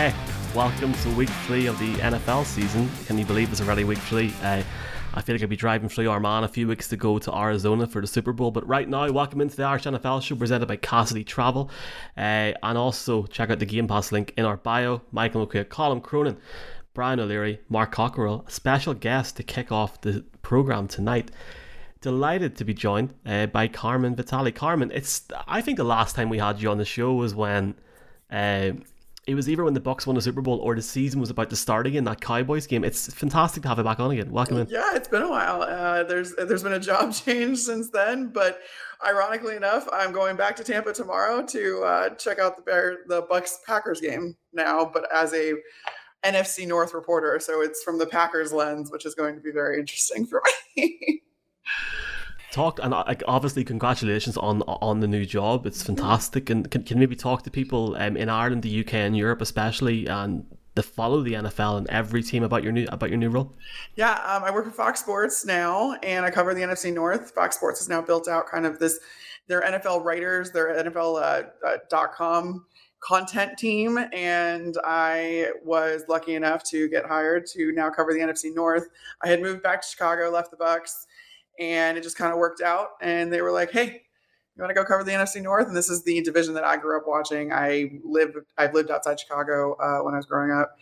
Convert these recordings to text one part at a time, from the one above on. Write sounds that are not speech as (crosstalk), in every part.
Hey, welcome to week three of the NFL season. Can you believe it's already week three? Uh, I feel like I'd be driving through Armagh a few weeks to go to Arizona for the Super Bowl. But right now, welcome into the Irish NFL show presented by Cassidy Travel. Uh, and also check out the Game Pass link in our bio. Michael McQuaid, Colin Cronin, Brian O'Leary, Mark Cockerell, a special guest to kick off the program tonight. Delighted to be joined uh, by Carmen Vitali. Carmen, it's I think the last time we had you on the show was when uh, it was either when the Bucs won the Super Bowl or the season was about to start again. That Cowboys game. It's fantastic to have it back on again. Welcome in. Yeah, it's been a while. Uh, there's there's been a job (laughs) change since then, but ironically enough, I'm going back to Tampa tomorrow to uh, check out the Bear the Bucs Packers game now, but as a NFC North reporter, so it's from the Packers lens, which is going to be very interesting for (laughs) me. Talk and uh, obviously congratulations on on the new job. It's fantastic. And can, can maybe talk to people um, in ireland the uk and europe especially and to follow the nfl and every team about your new about your new role? Yeah um, i work for fox sports now and i cover the nfc north. Fox sports has now built out kind of this their nfl writers their nfl uh, uh, dot com content team and i was lucky enough to get hired to now cover the nfc north. I had moved back to chicago left the bucs and it just kind of worked out. And they were like, "Hey, you want to go cover the NFC North?" And this is the division that I grew up watching. I lived, I've lived outside Chicago uh, when I was growing up,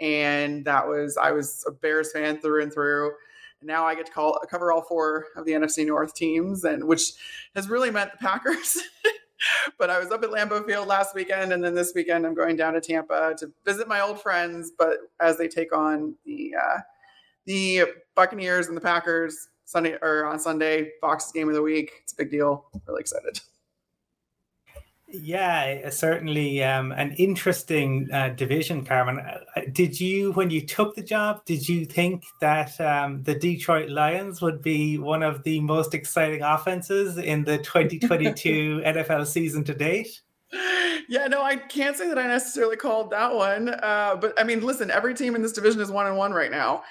and that was I was a Bears fan through and through. And now I get to call cover all four of the NFC North teams, and which has really meant the Packers. (laughs) but I was up at Lambeau Field last weekend, and then this weekend I'm going down to Tampa to visit my old friends. But as they take on the uh, the Buccaneers and the Packers, Sunday or on Sunday, Fox's game of the week. It's a big deal. Really excited. Yeah, certainly um, an interesting uh, division, Carmen. Uh, did you, when you took the job, did you think that um, the Detroit Lions would be one of the most exciting offenses in the 2022 (laughs) NFL season to date? Yeah, no, I can't say that I necessarily called that one. Uh, but I mean, listen, every team in this division is one and one right now,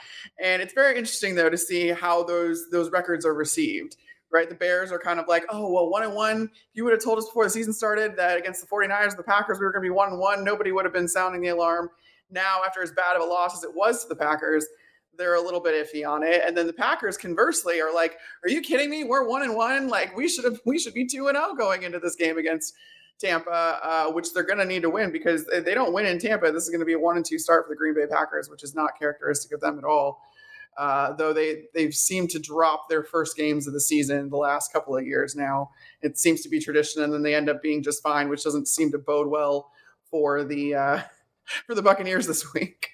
and it's very interesting though to see how those those records are received. Right, the Bears are kind of like, oh well, one and one. If you would have told us before the season started that against the 49ers the Packers we were going to be one and one, nobody would have been sounding the alarm. Now, after as bad of a loss as it was to the Packers, they're a little bit iffy on it. And then the Packers, conversely, are like, "Are you kidding me? We're one and one. Like we should have, we should be two and zero oh going into this game against Tampa, uh, which they're going to need to win because if they don't win in Tampa, this is going to be a one and two start for the Green Bay Packers, which is not characteristic of them at all. Uh, though they they've seemed to drop their first games of the season the last couple of years now. It seems to be tradition, and then they end up being just fine, which doesn't seem to bode well for the uh, (laughs) for the Buccaneers this week.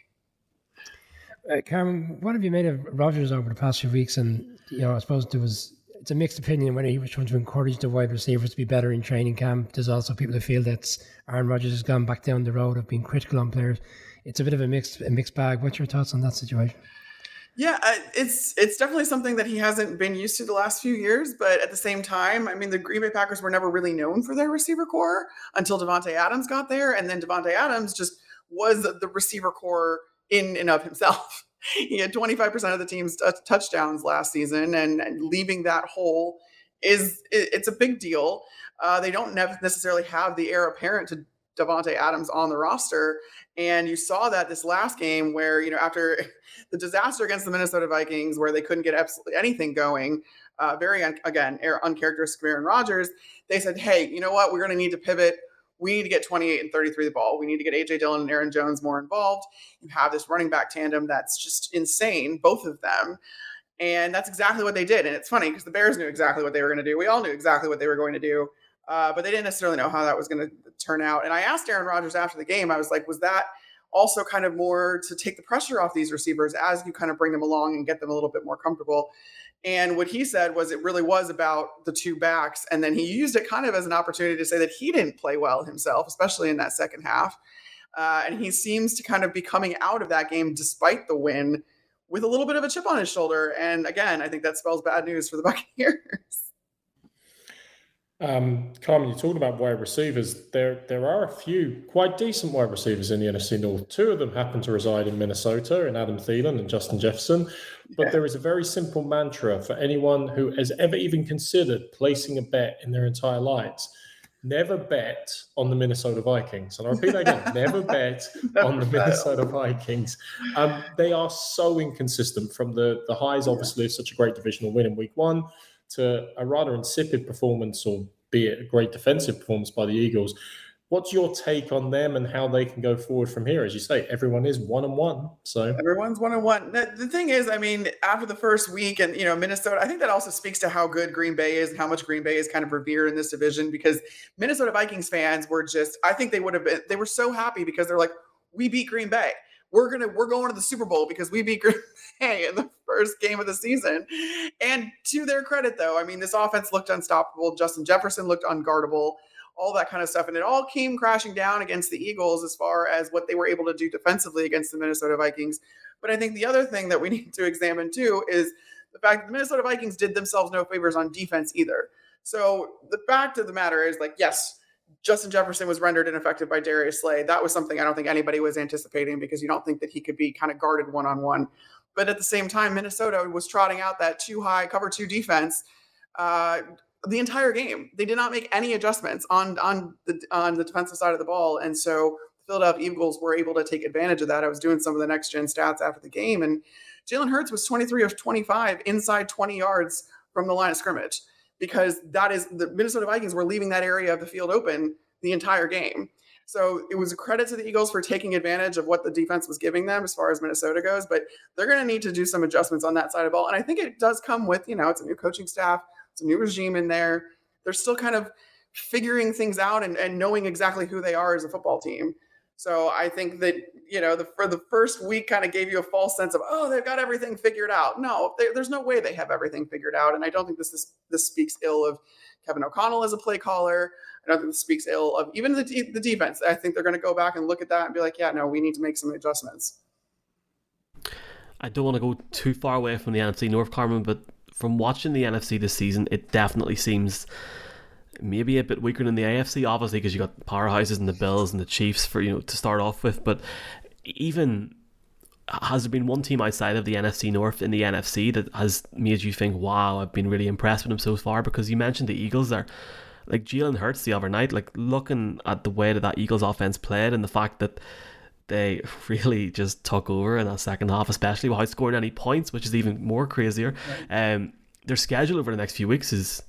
Uh, Carmen, what have you made of Rodgers over the past few weeks? And you know, I suppose there was it's a mixed opinion whether he was trying to encourage the wide receivers to be better in training camp. There's also people that feel that Aaron Rodgers has gone back down the road of being critical on players. It's a bit of a mixed a mixed bag. What's your thoughts on that situation? Yeah, it's it's definitely something that he hasn't been used to the last few years. But at the same time, I mean, the Green Bay Packers were never really known for their receiver corps until Davante Adams got there, and then Davante Adams just was the receiver corps in and of himself he had 25% of the team's t- touchdowns last season, and, and, leaving that hole is it, it's a big deal. Uh, they don't necessarily have the heir apparent to Davante Adams on the roster, and you saw that this last game where you know after (laughs) the disaster against the Minnesota Vikings, where they couldn't get absolutely anything going. Uh, very un- again uncharacteristic of Aaron Rodgers. They said, "Hey, you know what? We're going to need to pivot we need to get 28 and 33 the ball. We need to get AJ Dillon and Aaron Jones more involved. You have this running back tandem that's just insane, both of them. And that's exactly what they did. And it's funny because the Bears knew exactly what they were going to do. We all knew exactly what they were going to do, uh, but they didn't necessarily know how that was going to turn out. And I asked Aaron Rodgers after the game, I was like, was that also kind of more to take the pressure off these receivers as you kind of bring them along and get them a little bit more comfortable? And what he said was it really was about the two backs. And then he used it kind of as an opportunity to say that he didn't play well himself, especially in that second half. Uh, and he seems to kind of be coming out of that game despite the win with a little bit of a chip on his shoulder. And again, I think that spells bad news for the (laughs) Buccaneers. Um, Carmen, you talked about wide receivers. There, there are a few quite decent wide receivers in the NFC North. Two of them happen to reside in Minnesota, in Adam Thielen and Justin Jefferson. But yeah. there is a very simple mantra for anyone who has ever even considered placing a bet in their entire lives. never bet on the Minnesota Vikings. And I repeat that again, (laughs) never bet on the Minnesota Vikings. Um, they are so inconsistent from the, the highs, obviously, of such a great divisional win in week one to a rather insipid performance, or be it a great defensive performance by the Eagles. What's your take on them and how they can go forward from here? As you say, everyone is one and one. So everyone's one and one. The, thing is, I mean, after the first week, and you know, Minnesota, I think that also speaks to how good Green Bay is and how much Green Bay is kind of revered in this division because Minnesota Vikings fans were just, I think they would have been, they were so happy because they're like, we beat Green Bay. We're gonna, we're going to the Super Bowl because we beat Green (laughs) Bay in the first game of the season. And to their credit, though, I mean, this offense looked unstoppable. Justin Jefferson looked unguardable all that kind of stuff. And it all came crashing down against the Eagles as far as what they were able to do defensively against the Minnesota Vikings. But I think the other thing that we (laughs) need to examine too is the fact that the Minnesota Vikings did themselves no favors on defense either. So the fact of the matter is, like, yes, Justin Jefferson was rendered ineffective by Darius Slay. That was something I don't think anybody was anticipating because you don't think that he could be kind of guarded one on one. But at the same time, Minnesota was trotting out that two high cover two defense. Uh, the entire game. They did not make any adjustments on on the on the defensive side of the ball, and so the Philadelphia Eagles were able to take advantage of that. I was doing some of the next gen stats after the game, and Jalen Hurts was 23 of 25 inside 20 yards from the line of scrimmage because that is the Minnesota Vikings were leaving that area of the field open the entire game. So it was a credit to the Eagles for taking advantage of what the defense was giving them as far as Minnesota goes, but they're going to need to do some adjustments on that side of the ball. And I think it does come with, you know, it's a new coaching staff it's a new regime in there. They're still kind of figuring things out and, and knowing exactly who they are as a football team. So I think that you know the for the first week kind of gave you a false sense of oh they've got everything figured out. No, they, there's no way they have everything figured out, and I don't think this this, this speaks ill of Kevin O'Connell as a play caller. I don't think this speaks ill of even the the defense. I think they're going to go back and look at that and be like, yeah, no, we need to make some adjustments. I don't want to go too far away from the NFC North, Carmen, but from watching the NFC this season, it definitely seems maybe a bit weaker than the AFC, obviously, because you got powerhouses and the Bills and the Chiefs for you know to start off with. But even has there been one team outside of the NFC North in the NFC that has made you think, "Wow, I've been really impressed with them so far"? Because you mentioned the Eagles there, like Jalen Hurts the other night, like looking at the way that that Eagles offense played and the fact that they (laughs) really just took over in that second half, especially without scoring any points, which is even more crazier. Um, their schedule over the next few weeks is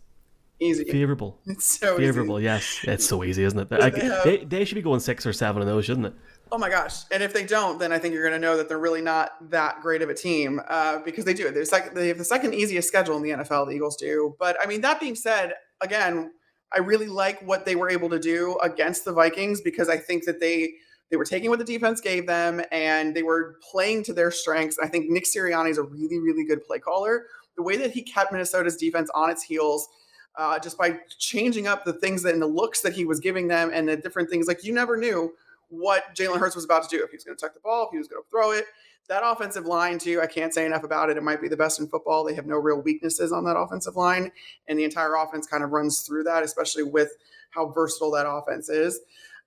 easy, favorable. (laughs) It's so favorable. Easy. Yes, it's so easy, isn't it? They, have... they, they should be going six or seven of those, shouldn't it? Oh my gosh! And if they don't, then I think you're going to know that they're really not that great of a team uh, because they do. They're sec- they have the second easiest schedule in the NFL. The Eagles do. But I mean, that being said, again, I really like what they were able to do against the Vikings because I think that they they were taking what the defense gave them and they were playing to their strengths. I think Nick Sirianni is a really, really good play caller. The way that he kept Minnesota's defense on its heels, uh, just by changing up the things that, and the looks that he was giving them and the different things, like you never knew what Jalen Hurts was about to do. If he was going to tuck the ball, if he was going to throw it. That offensive line, too, I can't say enough about it. It might be the best in football. They have no real weaknesses on that offensive line. And the entire offense kind of runs through that, especially with how versatile that offense is.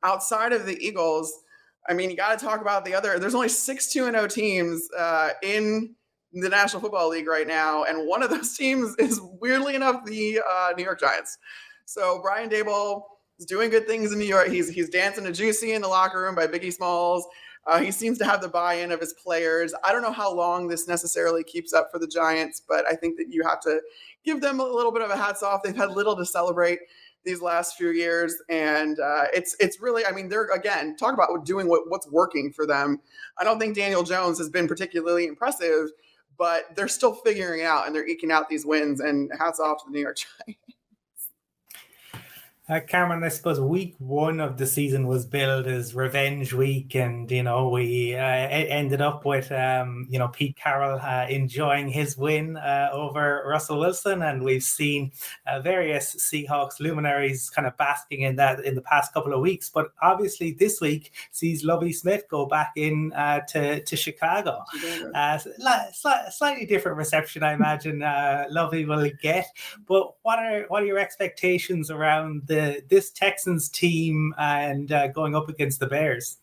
Outside of the Eagles, I mean, you got to talk about the other. There's only six two and zero oh teams uh, in the National Football League right now, and one of those (laughs) teams is weirdly enough the uh, New York Giants. So Brian Daboll is doing good things in New York. He's he's dancing to Juicy in the locker room by Biggie Smalls. Uh, he seems to have the buy-in of his players. I don't know how long this necessarily keeps up for the Giants, but I think that you have to give them a little bit of a hats off. They've had little to celebrate these last few years, and uh, it's it's really I mean they're again talk about doing what what's working for them. I don't think Daniel Jones has been particularly impressive, but they're still figuring it out and they're eking out these wins. And hats off to the New York (laughs) Giants. Uh, Cameron, I suppose week one of the season was billed as revenge week, and you know we uh, ended up with um, you know Pete Carroll uh, enjoying his win uh, over Russell Wilson, and we've seen uh, various Seahawks luminaries kind of basking in that in the past couple of weeks. But obviously, this week sees Lovie Smith go back in uh, to to Chicago. Sli- slightly different reception, I imagine Lovie will get. But what are what are your expectations around the this Texans team and uh, going up against the Bears?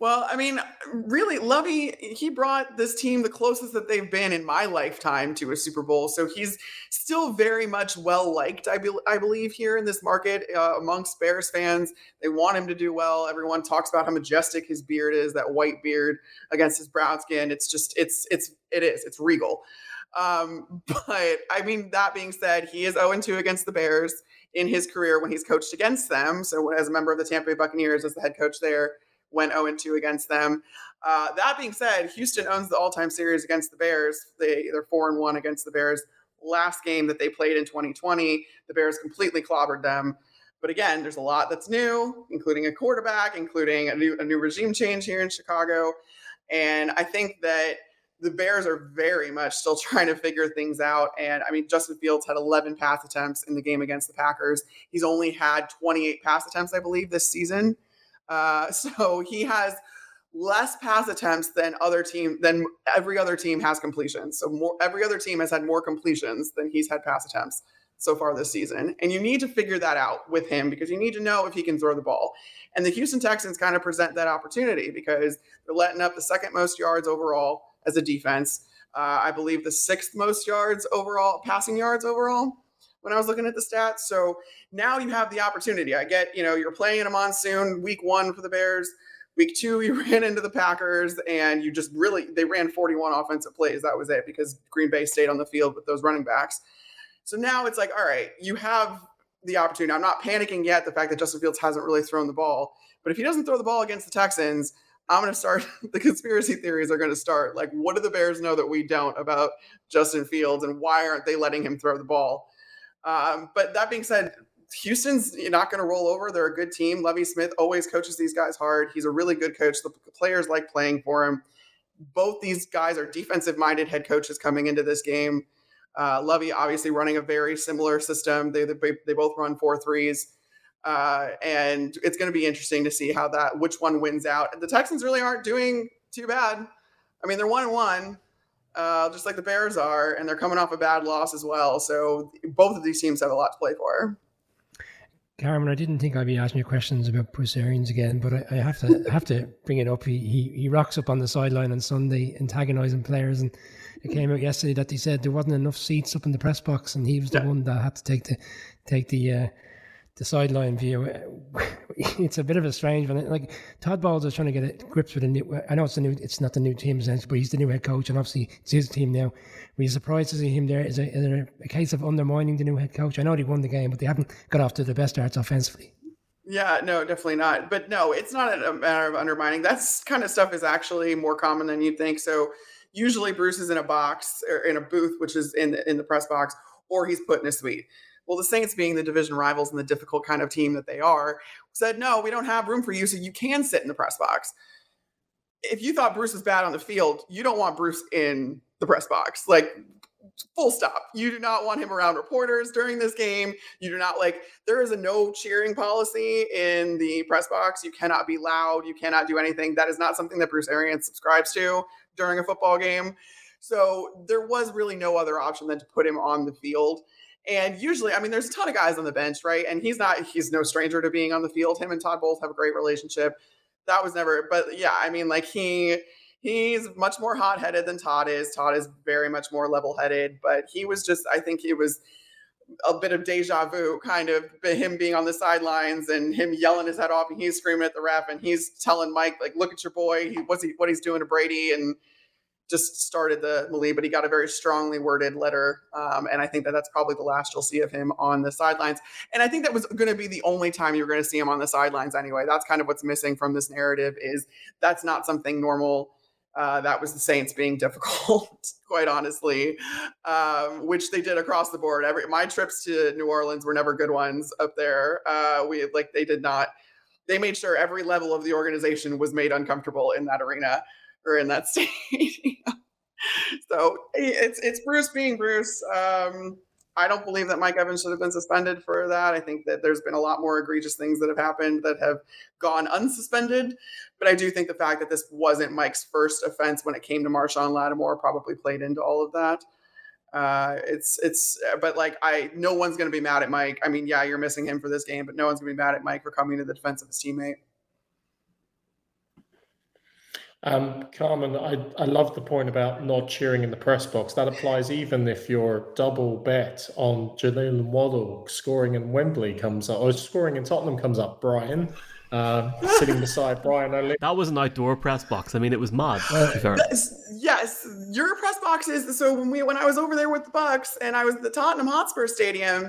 Well, I mean, really, Lovie, he brought this team the closest that they've been in my lifetime to a Super Bowl. So he's still very much well liked, I, be- I believe, here in this market uh, amongst Bears fans. They want him to do well. Everyone talks about how majestic his beard is, that white beard against his brown skin. It's just, it's, it's, it is, it's regal. Um, (laughs) but I mean, that being said, he is 0 2 against the Bears in his career when he's coached against them. So as a member of the Tampa Bay Buccaneers, as the head coach there, went 0 2 against them. Uh, that being said, Houston owns the all time series against the Bears. They, they're 4 and 1 against the Bears. Last game that they played in 2020, the Bears completely clobbered them. But again, there's a lot that's new, including a quarterback, including a new, a new regime change here in Chicago. And I think that the Bears are very much still (laughs) trying to figure things out. And I mean, Justin Fields had 11 pass attempts in the game against the Packers. He's only had 28 pass attempts, I believe, this season. Uh, (laughs) so he has less pass attempts than other team than every other team has completions. So more every other team has had more completions than he's had pass attempts so far this season. And you need to figure that out with him because you need to know if he can throw the ball. And the Houston Texans kind of present that opportunity because they're letting up the second most yards overall as a defense. Uh, I believe the sixth most yards overall, passing yards overall when I was looking at the stats. So now you have the opportunity. I get, you know, you're playing in a monsoon week one for the Bears. Week two, (laughs) you ran into the Packers and you just really, they ran 41 offensive plays. That was it because Green Bay stayed on the field with those running backs. So now it's like, all right, you have the opportunity. I'm not panicking yet, the fact that Justin Fields hasn't really thrown the ball. But if he doesn't throw the ball against the Texans, I'm going to start, (laughs) the conspiracy theories are going to start. Like, what do the Bears know that we don't about Justin Fields and why aren't they letting him throw the ball? Um, but that being said, Houston's not going to roll over. They're a good team. Lovie Smith always coaches these guys hard. He's a really good coach. The players like playing for him. Both these guys are defensive minded head coaches coming into this game. Uh, Lovie obviously running a very similar system. They, they, they both run four threes. Uh, and it's going to be interesting to see how that which one wins out. The Texans really aren't doing too bad. I mean, they're one and one uh, just like the Bears are, and they're coming off a bad loss as well. So both of these teams have a lot to play for. Carmen, I didn't think I'd be asking you questions about Bruce Arians again, but I, I have to have to bring it up. He, he he rocks up on the sideline on Sunday, antagonising players, and it came out yesterday that he said there wasn't enough seats up in the press box, and he was the yeah. one that had to take the take the uh, the sideline view. (laughs) It's a bit of a strange one. Like Todd Bowles is trying to get grips with a new. I know it's the new. It's not the new team essentially, but he's the new head coach, and obviously it's his team now. Were you surprised to see him there? Is, it, is there a case of undermining the new head coach? I know they won the game, but they haven't got off to the best starts offensively. Yeah, no, definitely not. But no, it's not a matter of undermining. That's kind of stuff is actually more common than you'd think. So usually Bruce is in a box or in a booth, which is in the, in the press box, or he's put in a suite. Well, the Saints, being the division rivals and the difficult kind of team that they are, said, no, we don't have room for you, so you can sit in the press box. If you thought Bruce was bad on the field, you don't want Bruce in the press box. Like, full stop. You do not want him around reporters during this game. You do not like, there is a no cheering policy in the press box. You cannot be loud. You cannot do anything. That is not something that Bruce Arians subscribes to during a football game. So there was really no other option than to put him on the field. And usually, I mean, there's a ton of guys on the bench, right? And he's not, he's no stranger to being on the field. Him and Todd both have a great relationship. That was never, but yeah, I mean, like he, he's much more hot headed than Todd is. Todd is very much more level headed, but he was just, I think it was a bit of deja vu, kind of him being on the sidelines and him yelling his head off and he's screaming at the ref and he's telling Mike, like, look at your boy. He, what's he, what he's doing to Brady. And, just started the Mali, but he got a very strongly worded letter. Um, and I think that that's probably the last you'll see of him on the sidelines. And I think that was going to be the only time you're going to see him on the sidelines anyway. That's kind of what's missing from this narrative is that's not something normal. Uh, that was the Saints being (laughs) difficult, quite honestly, um, which they did across the board. Every my trips to New Orleans were never good ones up there. Uh, we like they did not. They made sure every level of the organization was made uncomfortable in that arena or in that (laughs) stadium. so it's it's Bruce being Bruce. Um, I don't believe that Mike Evans should have been suspended for that. I think that there's been a lot more egregious things that have happened that have gone unsuspended. But I do think the fact that this wasn't Mike's first offense when it came to Marshon Lattimore probably played into all of that. Uh, it's it's but like I no one's gonna be mad at Mike. I mean, yeah, you're missing him for this game, but no one's gonna be mad at Mike for coming to the defense of his teammate. Um, Carmen, I, I love the point about not cheering in the press box. That applies even if your double bet on Jaylen Waddle scoring in Wembley comes up, or scoring in Tottenham comes up. Brian, uh, sitting beside Brian only. That was an outdoor press box. I mean, it was mad. yes, your press boxes. So when we when I was over there with the Bucs and I was at the Tottenham Hotspur Stadium,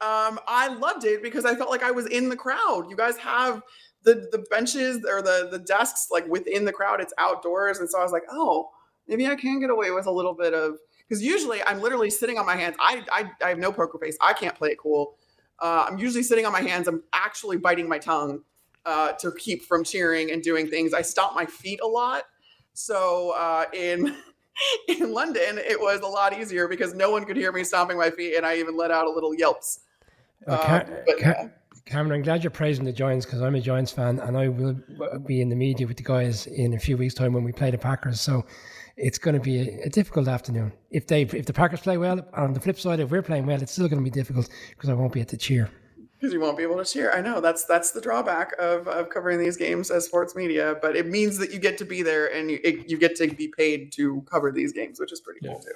um, I loved it because I felt like I was in the crowd. You guys have the the benches or the the desks like within the crowd it's outdoors. And so i was like oh maybe i can get away with a little bit of because usually i'm literally sitting on my hands. I, I i have no poker face. I can't play it cool. Uh, i'm usually sitting on my hands. I'm actually biting my tongue uh, to keep from cheering and doing things. I stomp my feet a lot. So uh, in (laughs) in london it was a lot easier because no one could hear me stomping my feet and i even let out a little yelps. Uh, but, Cameron, I'm glad you're praising the Giants because I'm a Giants fan and I will be in the media with the guys in a few weeks' time when we play the Packers. So it's going to be a, a difficult afternoon. If they if the Packers play well, on the flip side, if we're playing well, it's still going to be difficult because I won't be able to cheer. Because you won't be able to cheer. I know that's that's the drawback of, of covering these games as sports media, but it means that you get to be there and you, it, you get to be paid to cover these games, which is pretty yeah. cool too.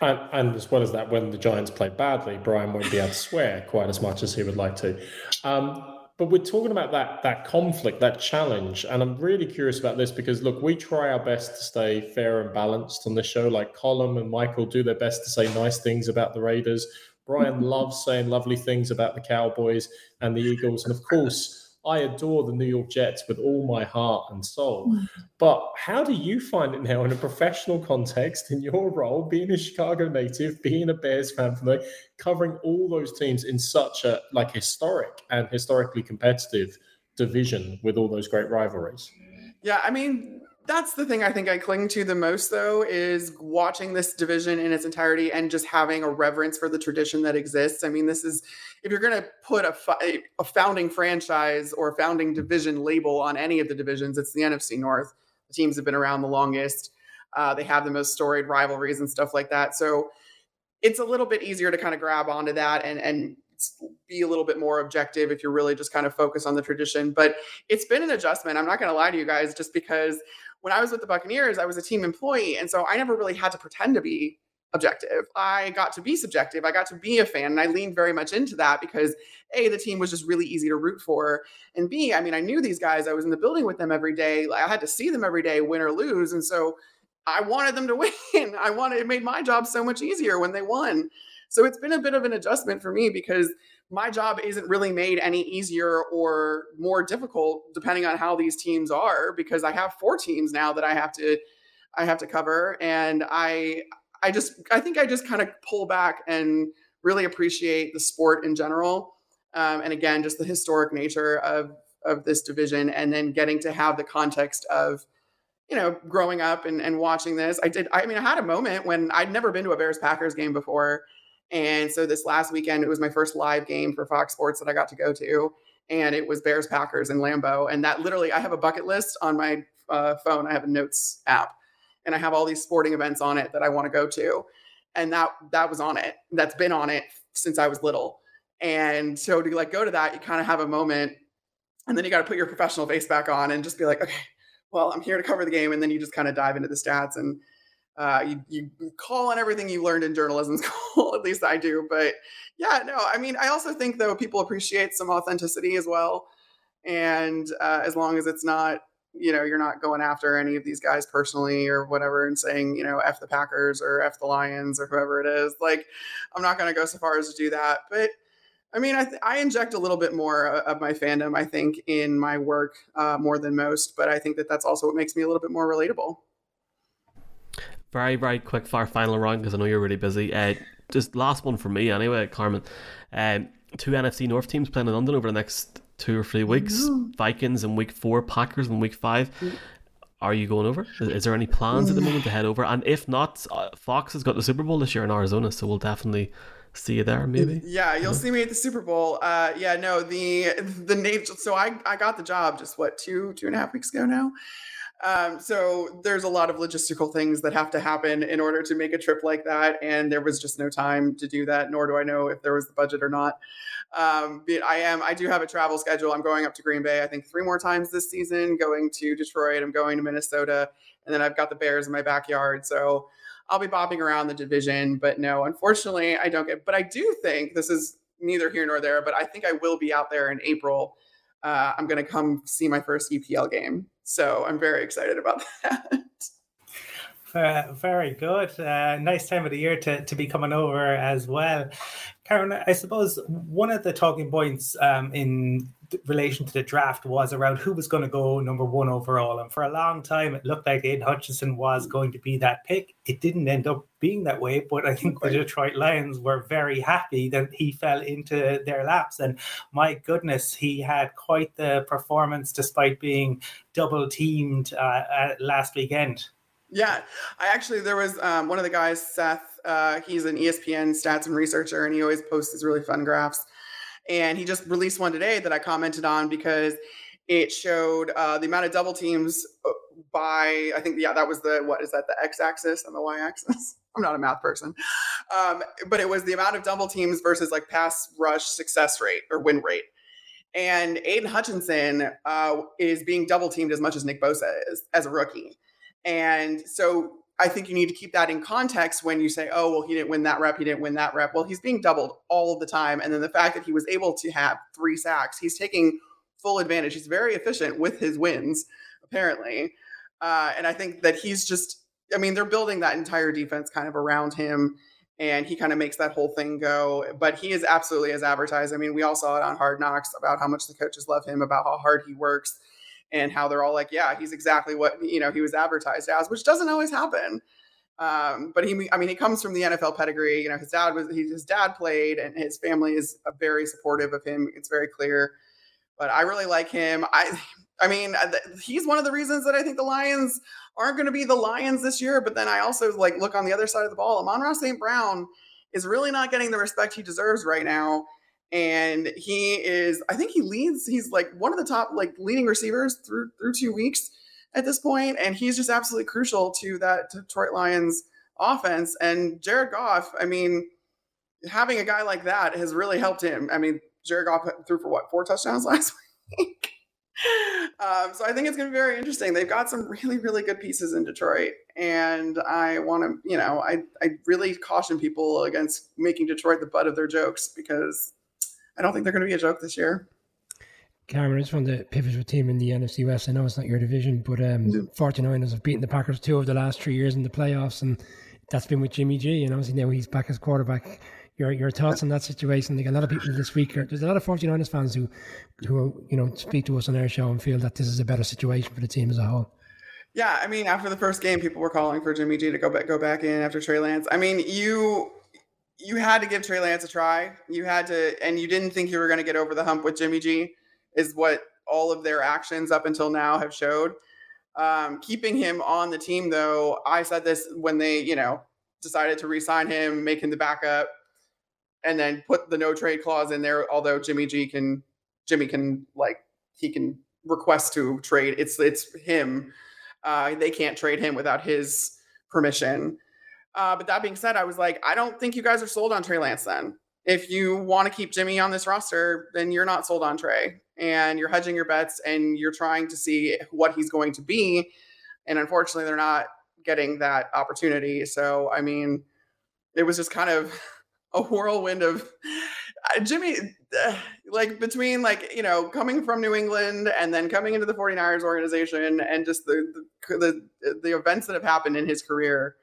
And, and, as well as that, when the Giants play badly, Brian won't be able to swear quite as much as he would like to. Um, but we're talking about that that conflict, that challenge, and I'm really curious about this because look, we try our best to stay fair and balanced on the show. Like Colm and Michael do their best to say nice things about the Raiders. Brian (laughs) loves saying lovely things about the Cowboys and the Eagles, and of course I adore the New York Jets with all my heart and soul. Mm. But how do you find it now in a professional context, in your role, being a Chicago native, being a Bears fan from there, covering all those teams in such a like historic and historically competitive division with all those great rivalries? Yeah, I mean, that's the thing I think I cling to the most, though, is watching this division in its entirety and just having a reverence for the tradition that exists. I mean, this is if you're going to put a, a founding franchise or a founding division label on any of the divisions, it's the NFC North. The teams have been around the longest. Uh, they have the most storied rivalries and stuff like that. So it's a little bit easier to kind of grab onto that and and be a little bit more objective if you're really just kind of focused on the tradition. But it's been an adjustment. I'm not going to lie to you guys, just because when I was with the Buccaneers, I was a team employee. And so I never really had to pretend to be objective. I got to be subjective. I got to be a fan. And I leaned very much into that because A, the team was just really easy to root for. And B, I mean, I knew these guys. I was in the building with them every day. I had to see them every day, win or lose. And so I wanted them to (laughs) win. I wanted it made my job so much easier when they won. So it's been a bit of an adjustment for me because my job isn't really made any easier or more difficult depending on how these teams are because I have four teams now that I have to I have to cover. And I I just I think I just kind of pull back and really appreciate the sport in general um, and again just the historic nature of of this division and then getting to have the context of you know growing up and, and watching this. I did I mean I had a moment when I'd never been to a Bears Packers game before and so this last weekend, it was my first live game for Fox Sports that I got to go to. And it was Bears Packers in Lambeau. And that literally, I have a bucket list on my uh, phone. I have a notes app and I have all these sporting events on it that I want to go to. And that that was on it. That's been on it since I was little. And so to like go to that, you kind of have a moment and then you got to put your professional face back on and just be like, okay, well, I'm here to cover the game. And then you just kind of dive into the stats and uh, you, you call on everything you learned in journalism (laughs) school. At least I do. But yeah, no, I mean, I also think though people appreciate some authenticity as well. And uh, as long as it's not, you know, you're not going after any of these guys personally or whatever and saying, you know, F the Packers or F the Lions or whoever it is. Like, I'm not going to go so far as to do that. But I mean, I, th- I inject a little bit more of my fandom, I think, in my work uh, more than most. But I think that that's also what makes me a little bit more relatable very very quick fire final round because I know you're really busy. Uh, just last one for me anyway, Carmen. Um, two NFC North teams playing in London over the next two or three weeks. Vikings in week four, Packers in week five. Are you going over? Is, is, there any plans at the moment to head over? And if not, uh, Fox has got the Super Bowl this year in Arizona, so we'll definitely see you there maybe yeah you'll see me at the super bowl uh yeah no the the name so i i got the job just what two two and a half weeks ago now um, so there's a lot of logistical things that have to happen in order to make a trip like that. And there was just no time to do that, nor do I know if there was the budget or not. Um, but I am, I do have a travel schedule. I'm going up to Green Bay, I think three more times this season, going to Detroit, I'm going to Minnesota, and then I've got the Bears in my backyard. So I'll be bopping around the division. But no, unfortunately, I don't get, but I do think this is neither here nor there, but I think I will be out there in April. Uh, I'm going to come see my first EPL game. So I'm very excited about (laughs) that. Uh, very good. Uh, nice time of the year to, to be coming over as well. Karen, I suppose one of the talking points um, in relation to the draft was around who was going to go number one overall. And for a long time, it looked like Aidan Hutchinson was going to be that pick. It didn't end up being that way, but I think the Detroit Lions were very happy that he fell into their laps. And my goodness, he had quite the performance despite being double teamed uh, last weekend. Yeah, I actually there was um, one of the guys, Seth. Uh, he's an ESPN stats and researcher, and he always posts these really fun graphs. And he just released one today that I commented on because it showed uh, the amount of double teams uh, by I think yeah that was the what is that the x-axis and the y-axis. (laughs) I'm not a math person, um, but it was the amount of double teams versus like pass rush success rate or win rate. And Aidan Hutchinson uh, is being double teamed as much as Nick Bosa is as a rookie. And so I think you need to keep that in context when you say, oh, well, he didn't win that rep, he didn't win that rep. Well, he's being doubled all the time. And then the fact that he was able to have three sacks, he's taking full advantage. He's very efficient with his wins, apparently. Uh, and I think that he's just, I mean, they're building that entire defense kind of around him. And he kind of makes that whole thing go. But he is absolutely as advertised. I mean, we all saw it on Hard Knocks about how much the coaches love him, about how hard he works and how they're all like, yeah, he's exactly what you know he was advertised as, which doesn't always happen. Um, but he, I mean, he comes from the NFL pedigree. You know, his dad was he, his dad played, and his family is very supportive of him. It's very clear. But I really like him. I, (sighs) I mean, he's one of the reasons that I think the Lions aren't going to be the Lions this year. But then I also like look on the other side of the ball. Amon-Ra St. Brown is really not getting the respect he deserves right now and he is i think he leads he's like one of the top like leading receivers through through two weeks at this point and he's just absolutely crucial to that detroit lions offense and jared goff i mean having a guy like that has really helped him. I mean jared goff threw for what four touchdowns (laughs) last week? Um, so i think it's going to be very interesting. They've got some really really good pieces in detroit and i want to you know I, I really caution people against making detroit the butt of their jokes because I don't think they're going to be a joke this year. Cameron, I just want to pivot to a team in the NFC West. I know it's not your division, but um, yeah. 49ers have beaten the Packers two of the last three years in the playoffs, and that's been with Jimmy G. And obviously now he's back as quarterback. Your your thoughts on that situation? Like a lot of people this week, are, there's a lot of 49ers fans who, who you know speak to us on our show and feel that this is a better situation for the team as a whole. Yeah, I mean, after the first game, people were calling for Jimmy G to go back go back in after Trey Lance. I mean, you you had to give Trey Lance a try. You had to, and you didn't think you were going to get over the hump with Jimmy G, is what all of their actions up until now have showed. Um, keeping him on the team, though, I said this when they, you know, decided to re-sign him, make him the backup, and then put the no trade clause in there. Although Jimmy G can, Jimmy can like he can request to trade. It's it's him. Uh, they can't trade him without his permission. Uh, but that being said, I was like, I don't think you guys are sold on Trey Lance then. If you want to keep Jimmy on this roster, then you're not sold on Trey and you're hedging your bets and you're trying to see what he's going to be. And unfortunately, they're not getting that opportunity. So, I mean, it was just kind of (laughs) a whirlwind of uh, Jimmy, uh, like between like, you know, coming from New England and then coming into the 49ers organization and just the, the, the, the events that have happened in his career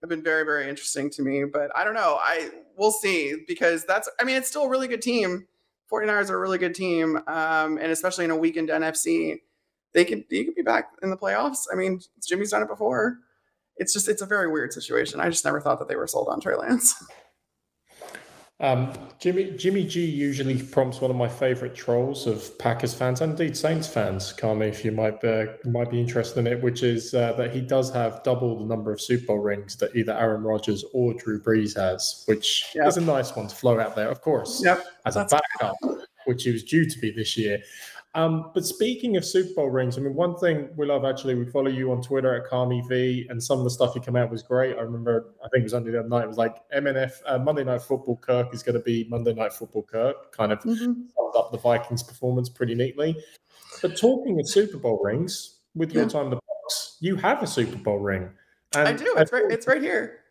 have been very very interesting to me but i don't know. I we'll see because that's i mean it's still a really good team. 49ers are a really good team um, and especially in a weakened nfc they could you could be back in the playoffs. I mean jimmy's done it before. It's just it's a very weird situation. I just never thought that they were sold on trey lance (laughs) Um, Jimmy Jimmy G usually prompts one of my favourite trolls of Packers fans and indeed Saints fans. Carmi, if you might be, might be interested in it, which is uh, that he does have double the number of Super Bowl rings that either Aaron Rodgers or Drew Brees has, which yep. is a nice one to flow out there, of course, yep. as a backup, which he was due to be this year. Um, but speaking of Super Bowl rings, I mean, one thing we love actually, we follow you on Twitter at Carmi V, and some of the stuff you come out was great. I remember, I think it was only the other night, it was like MNF, uh, Monday Night Football Kirk is going to be Monday Night Football Kirk, kind of mm-hmm. summed up the Vikings' performance pretty neatly. But talking of Super Bowl rings, with your yeah. time the Bucs, you have a Super Bowl ring. And I do. It's right. It's right here.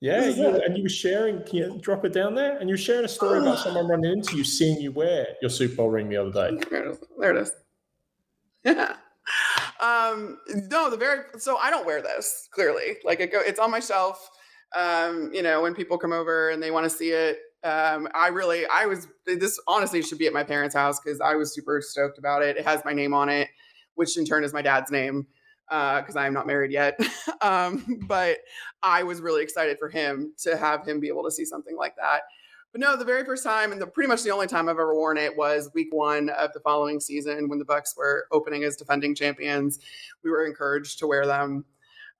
Yeah, you, and you were sharing. Can you drop it down there? And you were sharing a story about someone running into you, seeing you wear your Super Bowl ring the other day. There it is. There it is. Yeah. (laughs) Um, no, the very so I don't wear this clearly. Like it go, it's on my shelf. Um, you know, when people come over and they want to see it, um, I really, I was this honestly should be at my parents' house because I was super stoked about it. It has my name on it, which in turn is my dad's name because uh, I am not married yet. (laughs) um, but I was really excited for him to have him be able to see something like that. But no, the very first time and the pretty much the only time I've ever worn it was week one of the following season when the Bucs were opening as defending champions. We were encouraged to wear them.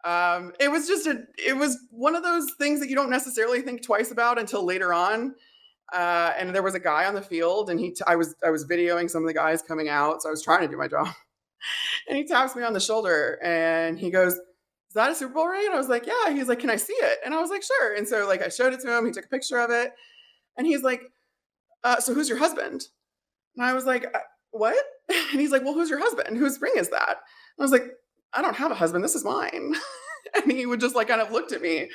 Um, it was just a it was one of those things that you don't necessarily think twice about until later on. Uh, and there was a guy on the field, and he t- I was I was videoing some of the guys coming out, so I was trying to do my job and he taps me on the shoulder and he goes, Is that a Super Bowl ring? And I was like, Yeah. He's like, Can I see it? And I was like, Sure. And so like I showed it to him. He took a picture of it. And he's like, uh, so who's your husband? And I was like, uh, what? (laughs) And he's like, well, who's your husband? Whose ring is that? And I was like, I don't have a husband. This is mine. (laughs) and he would just like kind of looked at me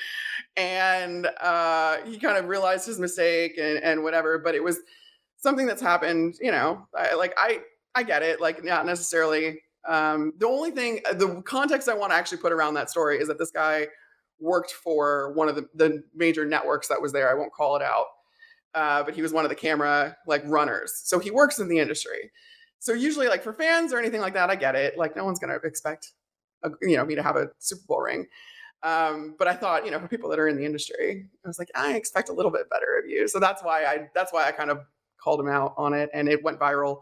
and uh, he kind of realized his mistake and, and whatever. But it was something that's happened, you know, I, like I, I get it. Like not necessarily. Um, the only thing, uh, the context I want to actually put around that story is that this guy worked for one of the, the major networks that was there. I won't call it out, uh, but he was one of the camera like runners. So he works in the industry. So usually, like for fans or anything like that, I get it. Like no one's gonna expect, a, you know, me to have a Super Bowl ring. Um, but I thought, you know, for people that are in the industry, I was like, I expect a little bit better of you. So that's why I that's why I kind of called him out on it, and it went viral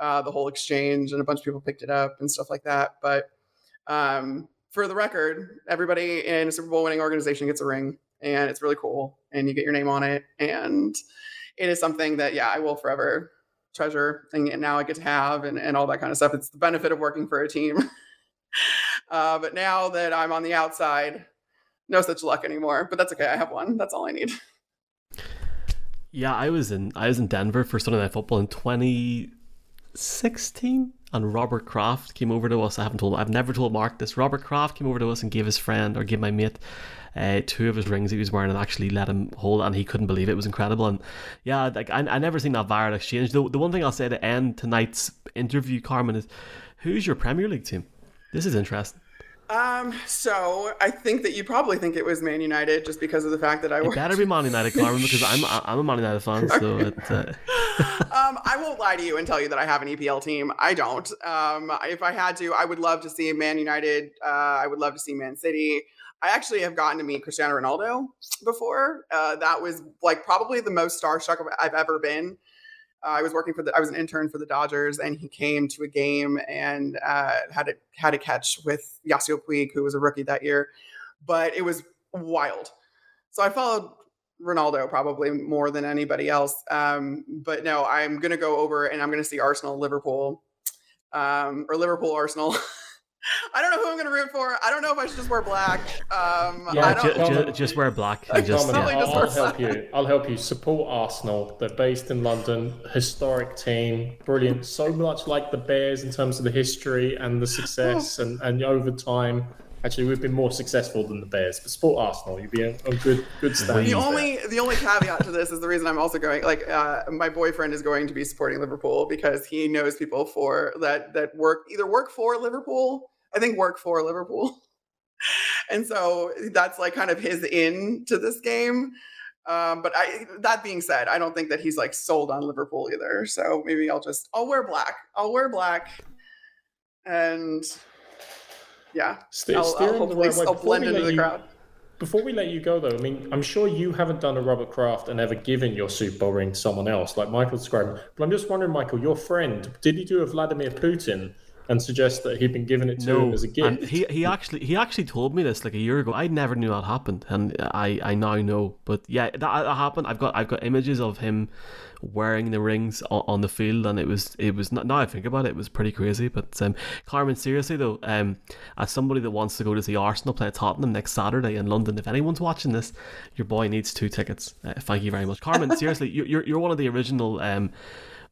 uh, the whole exchange, and a bunch of people picked it up and stuff like that. But um, for the record, everybody in a Super Bowl winning organization gets a ring, and it's really cool, and you get your name on it, and it is something that yeah, I will forever treasure, and now I get to have, and, and all that kind of stuff. It's the benefit of working for a team. (laughs) uh, but now that I'm on the outside, no such luck anymore. But that's okay. I have one. That's all I need. Yeah, I was in I was in Denver for Sunday Night Football in 20 16 and Robert Kraft came over to us. I haven't told, I've never told Mark this. Robert Kraft came over to us and gave his friend or gave my mate uh, two of his rings he was wearing and actually let him hold, and he couldn't believe it. It was incredible. And yeah, like I, I never seen that viral exchange. The, the one thing I'll say to end tonight's interview, Carmen, is who's your Premier League team? This is interesting. Um, so I think that you probably think it was Man United just because of the fact that I it better be Man United, Carmen, (laughs) because I'm I'm a Man United fan. So it, uh... (laughs) um, I won't lie to you and tell you that I have an EPL team. I don't. Um, if I had to, I would love to see Man United. Uh, I would love to see Man City. I actually have gotten to meet Cristiano Ronaldo before. Uh, that was like probably the most starstruck I've ever been. Uh, I was working for the, I was an intern for the Dodgers, and he came to a game and uh, had a had a catch with Yasiel Puig, who was a rookie that year. But it was wild. So I followed Ronaldo probably more than anybody else. Um, but no, I'm to go over and I'm to see Arsenal, Liverpool, um, or Liverpool, Arsenal. (laughs) (laughs) I don't know who I'm going to root for. I don't know if I should just wear black. Um, yeah, ju- ju- just wear black. just, yeah. I'll, I'll help you. I'll help you. Support Arsenal. They're based in London. Historic team. Brilliant. So much like the Bears in terms of the history and the success and, and over time. Actually, we've been more successful than the Bears, but support Arsenal. You'd be a, a good, good stand. The only, the only caveat to this is the reason I'm also going. Like, uh, my boyfriend is going to be supporting Liverpool because he knows people for that that work either work for Liverpool. I think work for Liverpool, (laughs) and so that's like kind of his in to this game. Um, but I, that being said, I don't think that he's like sold on Liverpool either. So maybe I'll just I'll wear black. I'll wear black, and yeah, St- I'll, I'll hopefully right I'll blend into the you, crowd. Before we let you go, though, I mean, I'm sure you haven't done a Robert Kraft and ever given your Super Bowl ring to someone else, like Michael described. But I'm just wondering, Michael, your friend, did he do a Vladimir Putin and suggest that he'd been given it to him as a gift. And he he actually he actually told me this like a year ago. I never knew that happened, and I I now know. But yeah, that, that happened. I've got I've got images of him wearing the rings on, on the field, and it was it was now I think about it, it was pretty crazy. But um, Carmen, seriously though, um, as somebody that wants to go to see Arsenal play Tottenham next Saturday in London, if anyone's watching this, your boy needs two tickets. Uh, thank you very much, Carmen. (laughs) seriously, you, you're you're one of the original. Um,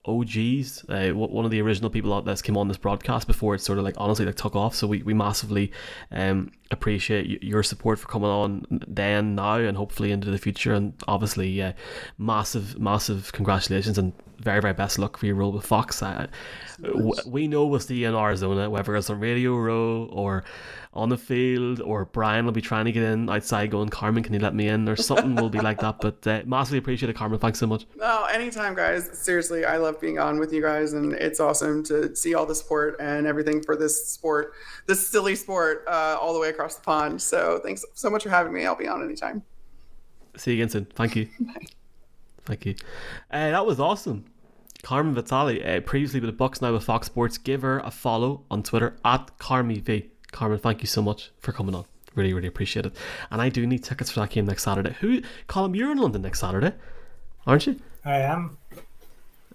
OGs, uh, one of the original people that came on this broadcast before it sort of like honestly like took off. So we, we massively um, appreciate your support for coming on then, now, and hopefully into the future. And obviously, uh, massive, massive congratulations and very, very best luck for your role with Fox. Uh, we know we'll see you in Arizona, whether it's on Radio Row or on the field, or Brian will be trying to get in outside going, Carmen, can you let me in? Or something will be like that. (laughs) But uh, massively appreciate it, Carmen. Thanks so much. No, anytime, guys. Seriously, I love being on with you guys, and it's awesome to see all the support and everything for this sport, this silly sport, uh, all the way across the pond. So thanks so much for having me. I'll be on anytime. See you again soon. Thank you. (laughs) Thank you. Uh, that was awesome. Carmen Vitali, uh, previously with the Bucs, now with Fox Sports. Give her a follow on Twitter at CarmieV. Carmen, thank you so much for coming on. Really, really appreciate it. And I do need tickets for that game next Saturday. Who, Colin, you're in London next Saturday, aren't you? I am.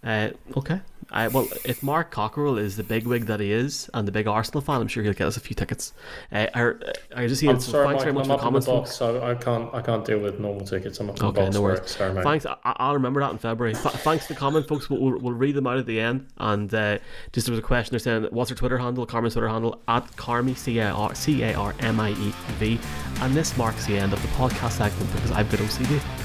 Uh, okay. I, well, if Mark Cockerell is the big wig that he is and the big Arsenal fan, I'm sure he'll get us a few tickets. Uh, I, I just I'm sorry, thanks Mike, very much I'm for comments. Box, so I can't I can't deal with normal tickets. I'm not okay, no worries. Sorry, mate. Thanks. I, will remember that in February. Th- thanks for the comment, folks. We'll, we'll, we'll, read them out at the end. And uh, just there was a question. They're saying, "What's her Twitter handle?" Carmen's Twitter handle at Carmy C A R C A R M I E V. And this marks the end of the podcast segment because I've got OCD.